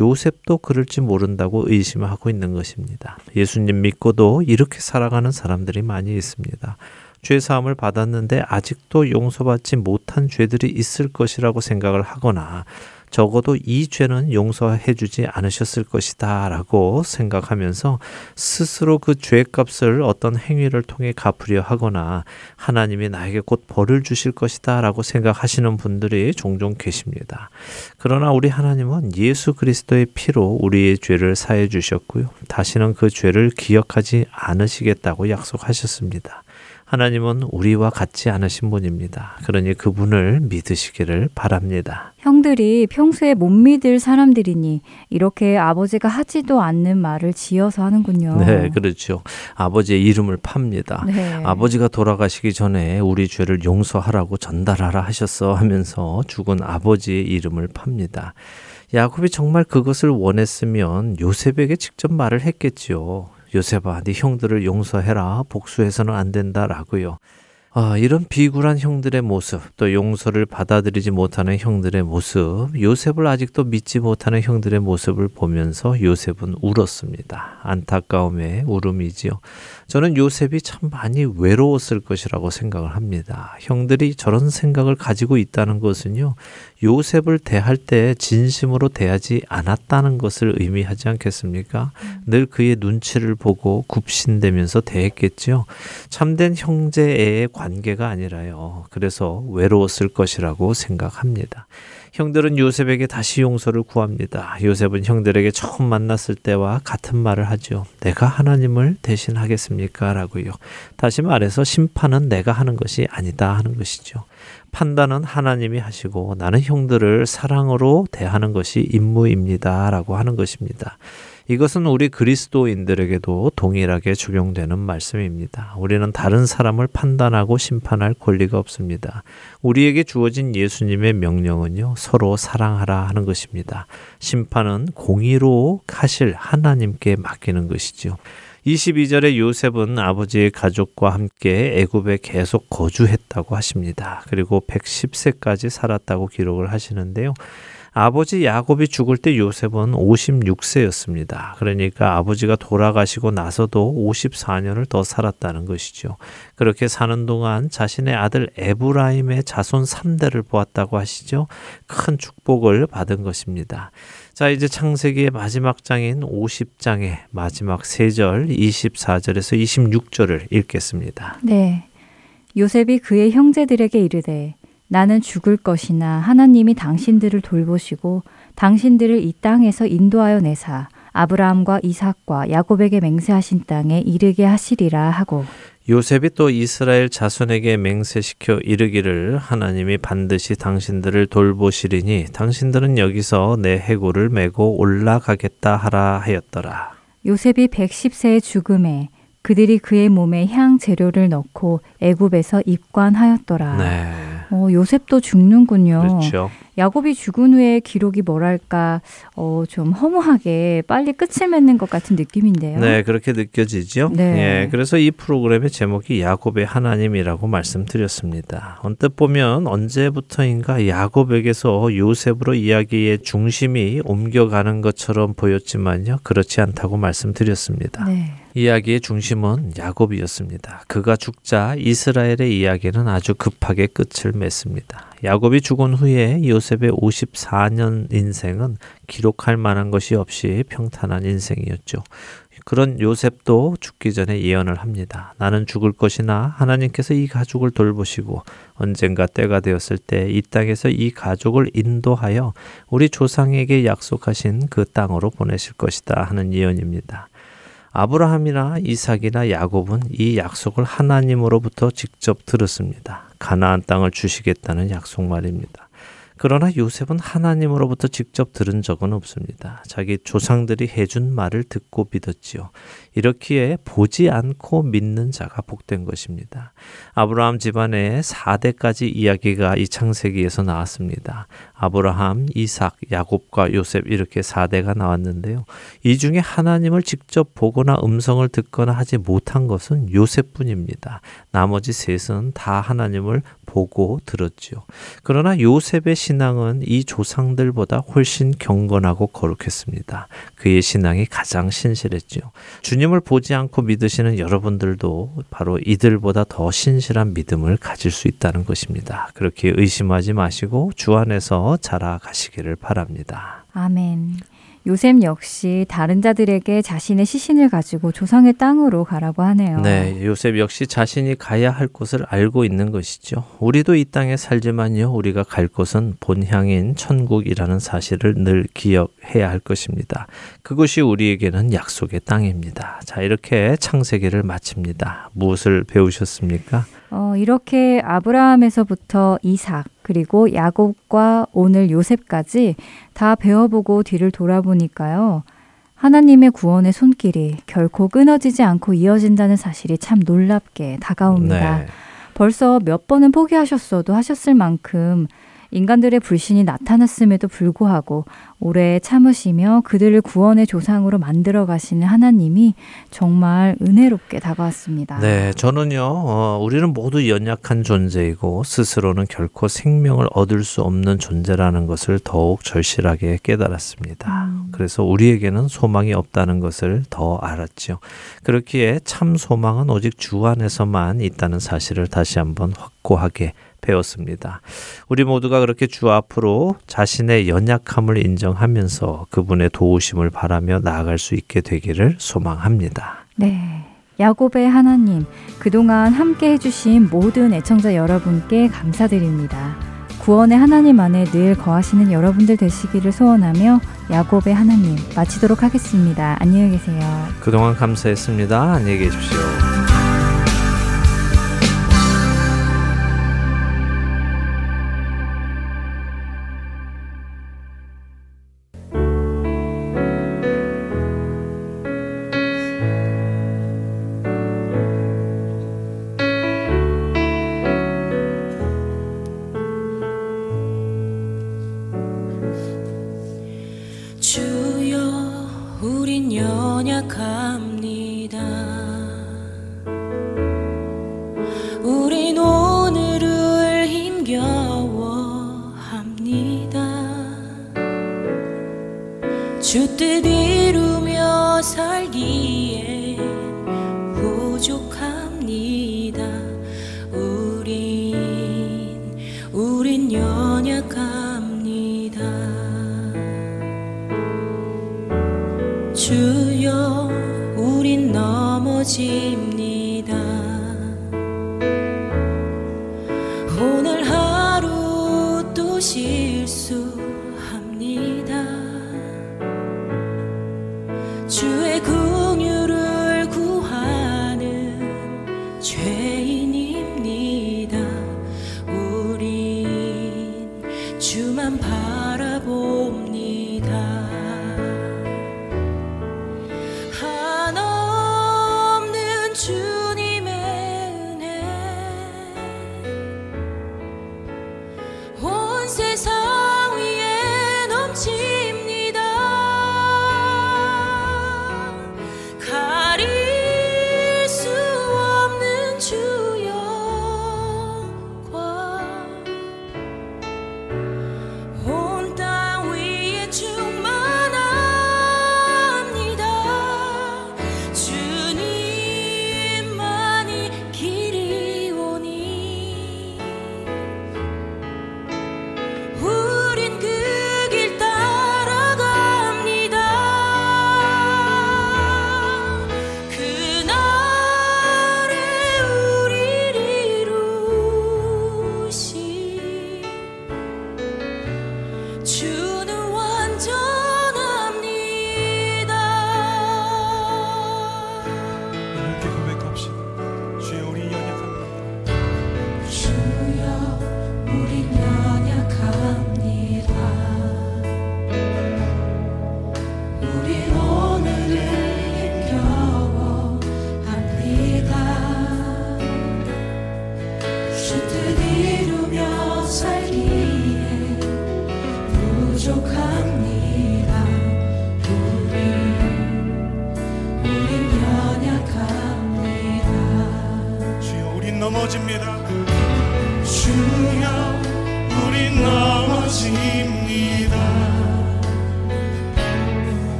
요셉도 그럴지 모른다고 의심하고 있는 것입니다. 예수님 믿고도 이렇게 살아가는 사람들이 많이 있습니다. 죄 사함을 받았는데 아직도 용서받지 못한 죄들이 있을 것이라고 생각을 하거나 적어도 이 죄는 용서해 주지 않으셨을 것이다 라고 생각하면서 스스로 그 죄값을 어떤 행위를 통해 갚으려 하거나 하나님이 나에게 곧 벌을 주실 것이다 라고 생각하시는 분들이 종종 계십니다. 그러나 우리 하나님은 예수 그리스도의 피로 우리의 죄를 사해 주셨고요. 다시는 그 죄를 기억하지 않으시겠다고 약속하셨습니다. 하나님은 우리와 같지 않으신 분입니다. 그러니 그분을 믿으시기를 바랍니다. 형들이 평소에 못 믿을 사람들이니 이렇게 아버지가 하지도 않는 말을 지어서 하는군요. 네, 그렇죠. 아버지의 이름을 팝니다. 네. 아버지가 돌아가시기 전에 우리 죄를 용서하라고 전달하라 하셨어 하면서 죽은 아버지의 이름을 팝니다. 야곱이 정말 그것을 원했으면 요셉에게 직접 말을 했겠지요. 요셉아, 네 형들을 용서해라. 복수해서는 안 된다라고요. 아, 이런 비굴한 형들의 모습, 또 용서를 받아들이지 못하는 형들의 모습, 요셉을 아직도 믿지 못하는 형들의 모습을 보면서 요셉은 울었습니다. 안타까움의 울음이지요. 저는 요셉이 참 많이 외로웠을 것이라고 생각을 합니다. 형들이 저런 생각을 가지고 있다는 것은요, 요셉을 대할 때 진심으로 대하지 않았다는 것을 의미하지 않겠습니까? 늘 그의 눈치를 보고 굽신대면서 대했겠죠. 참된 형제의 관계가 아니라요. 그래서 외로웠을 것이라고 생각합니다. 형들은 요셉에게 다시 용서를 구합니다. 요셉은 형들에게 처음 만났을 때와 같은 말을 하죠. 내가 하나님을 대신하겠습니까? 라고요. 다시 말해서 심판은 내가 하는 것이 아니다 하는 것이죠. 판단은 하나님이 하시고 나는 형들을 사랑으로 대하는 것이 임무입니다. 라고 하는 것입니다. 이것은 우리 그리스도인들에게도 동일하게 적용되는 말씀입니다. 우리는 다른 사람을 판단하고 심판할 권리가 없습니다. 우리에게 주어진 예수님의 명령은요, 서로 사랑하라 하는 것입니다. 심판은 공의로 하실 하나님께 맡기는 것이죠. 22절에 요셉은 아버지의 가족과 함께 애굽에 계속 거주했다고 하십니다. 그리고 110세까지 살았다고 기록을 하시는데요. 아버지 야곱이 죽을 때 요셉은 56세였습니다. 그러니까 아버지가 돌아가시고 나서도 54년을 더 살았다는 것이죠. 그렇게 사는 동안 자신의 아들 에브라임의 자손 3대를 보았다고 하시죠. 큰 축복을 받은 것입니다. 자, 이제 창세기의 마지막 장인 50장의 마지막 3절 24절에서 26절을 읽겠습니다. 네. 요셉이 그의 형제들에게 이르되 나는 죽을 것이나 하나님이 당신들을 돌보시고 당신들을 이 땅에서 인도하여 내사 아브라함과 이삭과 야곱에게 맹세하신 땅에 이르게 하시리라 하고 요셉이 또 이스라엘 자손에게 맹세시켜 이르기를 하나님이 반드시 당신들을 돌보시리니 당신들은 여기서 내 해골을 메고 올라가겠다 하라 하였더라. 요셉이 110세의 죽음에 그들이 그의 몸에 향 재료를 넣고 애굽에서 입관하였더라. 네. 어, 요셉도 죽는군요. 그렇죠. 야곱이 죽은 후에 기록이 뭐랄까 어, 좀 허무하게 빨리 끝을 맺는 것 같은 느낌인데요. 네, 그렇게 느껴지죠. 네. 예, 그래서 이 프로그램의 제목이 야곱의 하나님이라고 말씀드렸습니다. 언뜻 보면 언제부터인가 야곱에게서 요셉으로 이야기의 중심이 옮겨가는 것처럼 보였지만요, 그렇지 않다고 말씀드렸습니다. 네. 이야기의 중심은 야곱이었습니다. 그가 죽자 이스라엘의 이야기는 아주 급하게 끝을 맺습니다. 야곱이 죽은 후에 요셉의 54년 인생은 기록할 만한 것이 없이 평탄한 인생이었죠. 그런 요셉도 죽기 전에 예언을 합니다. 나는 죽을 것이나 하나님께서 이 가족을 돌보시고 언젠가 때가 되었을 때 이 땅에서 이 가족을 인도하여 우리 조상에게 약속하신 그 땅으로 보내실 것이다 하는 예언입니다. 아브라함이나 이삭이나 야곱은 이 약속을 하나님으로부터 직접 들었습니다. 가나안 땅을 주시겠다는 약속 말입니다. 그러나 요셉은 하나님으로부터 직접 들은 적은 없습니다. 자기 조상들이 해준 말을 듣고 믿었지요. 이렇기에 보지 않고 믿는 자가 복된 것입니다. 아브라함 집안의 4대까지 이야기가 이 창세기에서 나왔습니다. 아브라함, 이삭, 야곱과 요셉 이렇게 4대가 나왔는데요. 이 중에 하나님을 직접 보거나 음성을 듣거나 하지 못한 것은 요셉뿐입니다. 나머지 셋은 다 하나님을 보고 들었지요. 그러나 요셉의 신앙은 이 조상들보다 훨씬 경건하고 거룩했습니다. 그의 신앙이 가장 신실했지요. 주님을 보지 않고 믿으시는 여러분들도 바로 이들보다 더 신실한 믿음을 가질 수 있다는 것입니다. 그렇게 의심하지 마시고 주 안에서 자라가시기를 바랍니다. 아멘. 요셉 역시 다른 자들에게 자신의 시신을 가지고 조상의 땅으로 가라고 하네요. 네, 요셉 역시 자신이 가야 할 곳을 알고 있는 것이죠. 우리도 이 땅에 살지만요, 우리가 갈 곳은 본향인 천국이라는 사실을 늘 기억해야 할 것입니다. 그것이 우리에게는 약속의 땅입니다. 자, 이렇게 창세기를 마칩니다. 무엇을 배우셨습니까? 어, 이렇게 아브라함에서부터 이삭, 그리고 야곱과 오늘 요셉까지 다 배워보고 뒤를 돌아보니까요. 하나님의 구원의 손길이 결코 끊어지지 않고 이어진다는 사실이 참 놀랍게 다가옵니다. 네. 벌써 몇 번은 포기하셨어도 하셨을 만큼 인간들의 불신이 나타났음에도 불구하고 오래 참으시며 그들을 구원의 조상으로 만들어 가시는 하나님이 정말 은혜롭게 다가왔습니다. 네, 저는요, 어, 우리는 모두 연약한 존재이고 스스로는 결코 생명을 얻을 수 없는 존재라는 것을 더욱 절실하게 깨달았습니다. 음. 그래서 우리에게는 소망이 없다는 것을 더 알았지요. 그렇기에 참 소망은 오직 주 안에서만 있다는 사실을 다시 한번 확고하게 배웠습니다. 우리 모두가 그렇게 주 앞으로 자신의 연약함을 인정하면서 그분의 도우심을 바라며 나아갈 수 있게 되기를 소망합니다. 네. 야곱의 하나님, 그동안 함께 해주신 모든 애청자 여러분께 감사드립니다. 구원의 하나님 안에 늘 거하시는 여러분들 되시기를 소원하며 야곱의 하나님 마치도록 하겠습니다. 안녕히 계세요. 그동안 감사했습니다. 안녕히 계십시오.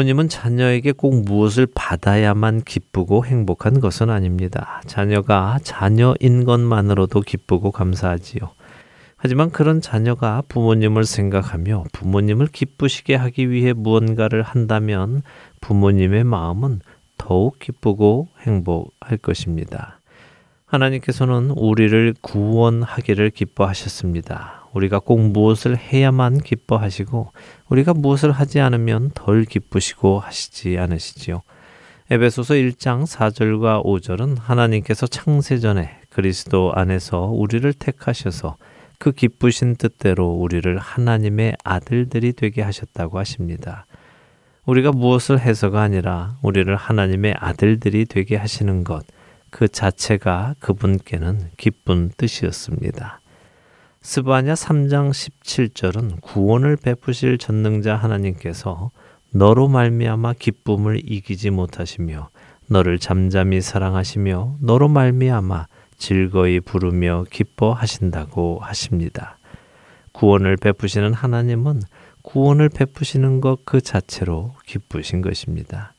부모님은 자녀에게 꼭 무엇을 받아야만 기쁘고 행복한 것은 아닙니다. 자녀가 자녀인 것만으로도 기쁘고 감사하지요. 하지만 그런 자녀가 부모님을 생각하며 부모님을 기쁘시게 하기 위해 무언가를 한다면 부모님의 마음은 더욱 기쁘고 행복할 것입니다. 하나님께서는 우리를 구원하기를 기뻐하셨습니다. 우리가 꼭 무엇을 해야만 기뻐하시고 우리가 무엇을 하지 않으면 덜 기쁘시고 하시지 않으시지요. 에베소서 1장 4절과 5절은 하나님께서 창세전에 그리스도 안에서 우리를 택하셔서 그 기쁘신 뜻대로 우리를 하나님의 아들들이 되게 하셨다고 하십니다. 우리가 무엇을 해서가 아니라 우리를 하나님의 아들들이 되게 하시는 것, 그 자체가 그분께는 기쁜 뜻이었습니다. 스바냐 3장 17절은 구원을 베푸실 전능자 하나님께서 너로 말미암아 기쁨을 이기지 못하시며 너를 잠잠히 사랑하시며 너로 말미암아 즐거이 부르며 기뻐하신다고 하십니다. 구원을 베푸시는 하나님은 구원을 베푸시는 것 그 자체로 기쁘신 것입니다.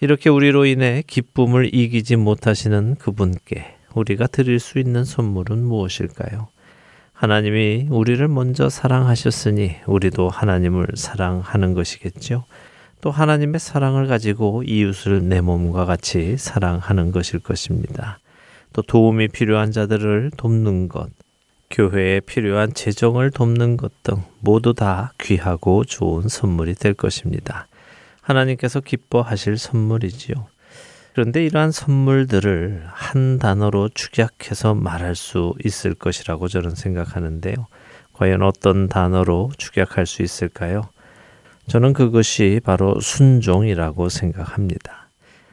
이렇게 우리로 인해 기쁨을 이기지 못하시는 그분께 우리가 드릴 수 있는 선물은 무엇일까요? 하나님이 우리를 먼저 사랑하셨으니 우리도 하나님을 사랑하는 것이겠죠. 또 하나님의 사랑을 가지고 이웃을 내 몸과 같이 사랑하는 것일 것입니다. 또 도움이 필요한 자들을 돕는 것, 교회에 필요한 재정을 돕는 것 등 모두 다 귀하고 좋은 선물이 될 것입니다. 하나님께서 기뻐하실 선물이지요. 그런데 이러한 선물들을 한 단어로 축약해서 말할 수 있을 것이라고 저는 생각하는데요. 과연 어떤 단어로 축약할 수 있을까요? 저는 그것이 바로 순종이라고 생각합니다.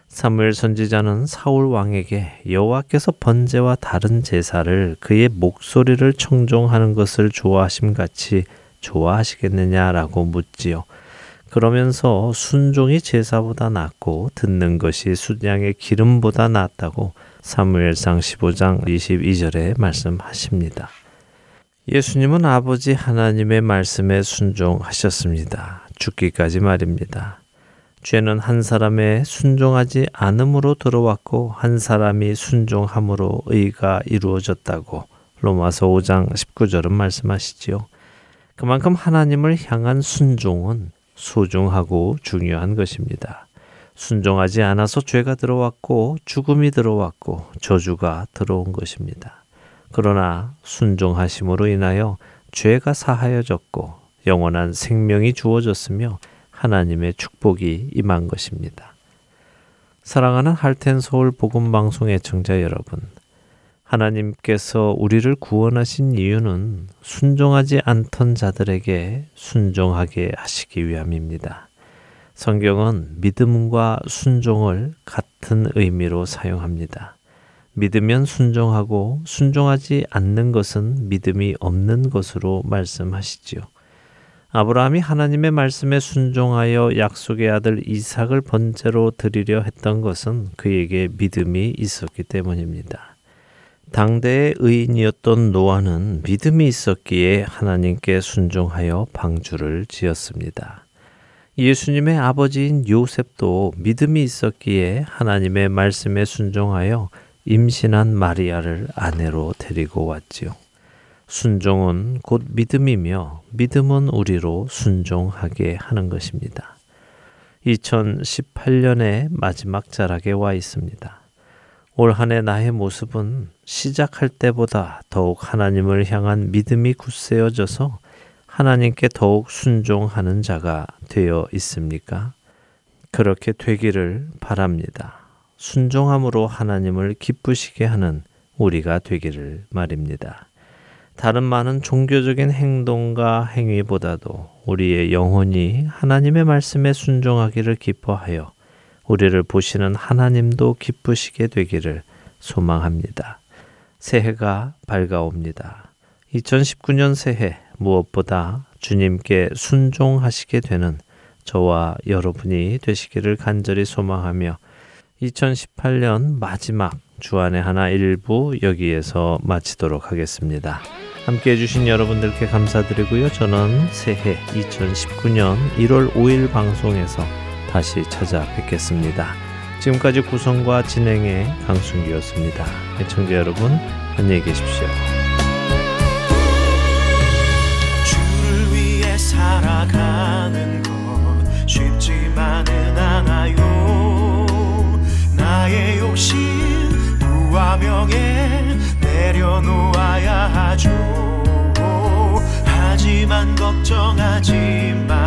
사무엘 선지자는 사울 왕에게 여호와께서 번제와 다른 제사를 그의 목소리를 청종하는 것을 좋아하심 같이 좋아하시겠느냐라고 묻지요. 그러면서 순종이 제사보다 낫고 듣는 것이 순양의 기름보다 낫다고 사무엘상 15장 22절에 말씀하십니다. 예수님은 아버지 하나님의 말씀에 순종하셨습니다. 죽기까지 말입니다. 죄는 한 사람의 순종하지 않음으로 들어왔고 한 사람이 순종함으로 의가 이루어졌다고 로마서 5장 19절은 말씀하시지요. 그만큼 하나님을 향한 순종은 소중하고 중요한 것입니다. 순종하지 않아서 죄가 들어왔고 죽음이 들어왔고 저주가 들어온 것입니다. 그러나 순종하심으로 인하여 죄가 사하여졌고 영원한 생명이 주어졌으며 하나님의 축복이 임한 것입니다. 사랑하는 할텐 서울 복음 방송 애청자 여러분, 하나님께서 우리를 구원하신 이유는 순종하지 않던 자들에게 순종하게 하시기 위함입니다. 성경은 믿음과 순종을 같은 의미로 사용합니다. 믿으면 순종하고 순종하지 않는 것은 믿음이 없는 것으로 말씀하시지요. 아브라함이 하나님의 말씀에 순종하여 약속의 아들 이삭을 번제로 드리려 했던 것은 그에게 믿음이 있었기 때문입니다. 당대의 의인이었던 노아는 믿음이 있었기에 하나님께 순종하여 방주를 지었습니다. 예수님의 아버지인 요셉도 믿음이 있었기에 하나님의 말씀에 순종하여 임신한 마리아를 아내로 데리고 왔지요. 순종은 곧 믿음이며 믿음은 우리로 순종하게 하는 것입니다. 2018년의 마지막 자락에 와 있습니다. 올 한 해 나의 모습은 시작할 때보다 더욱 하나님을 향한 믿음이 굳세어져서 하나님께 더욱 순종하는 자가 되어 있습니까? 그렇게 되기를 바랍니다. 순종함으로 하나님을 기쁘시게 하는 우리가 되기를 말입니다. 다른 많은 종교적인 행동과 행위보다도 우리의 영혼이 하나님의 말씀에 순종하기를 기뻐하여 우리를 보시는 하나님도 기쁘시게 되기를 소망합니다. 새해가 밝아옵니다. 2019년 새해 무엇보다 주님께 순종하시게 되는 저와 여러분이 되시기를 간절히 소망하며 2018년 마지막 주안의 하나 일부 여기에서 마치도록 하겠습니다. 함께 해주신 여러분들께 감사드리고요. 저는 새해 2019년 1월 5일 방송에서 다시 찾아뵙겠습니다. 지금까지 구성과 진행의 강순기였습니다. 애청자 여러분, 안녕히 계십시오. 주를 위해 살아가는 것 쉽지만은 않아요 나의 욕심 부와 명예 내려놓아야 하죠 하지만 걱정하지 마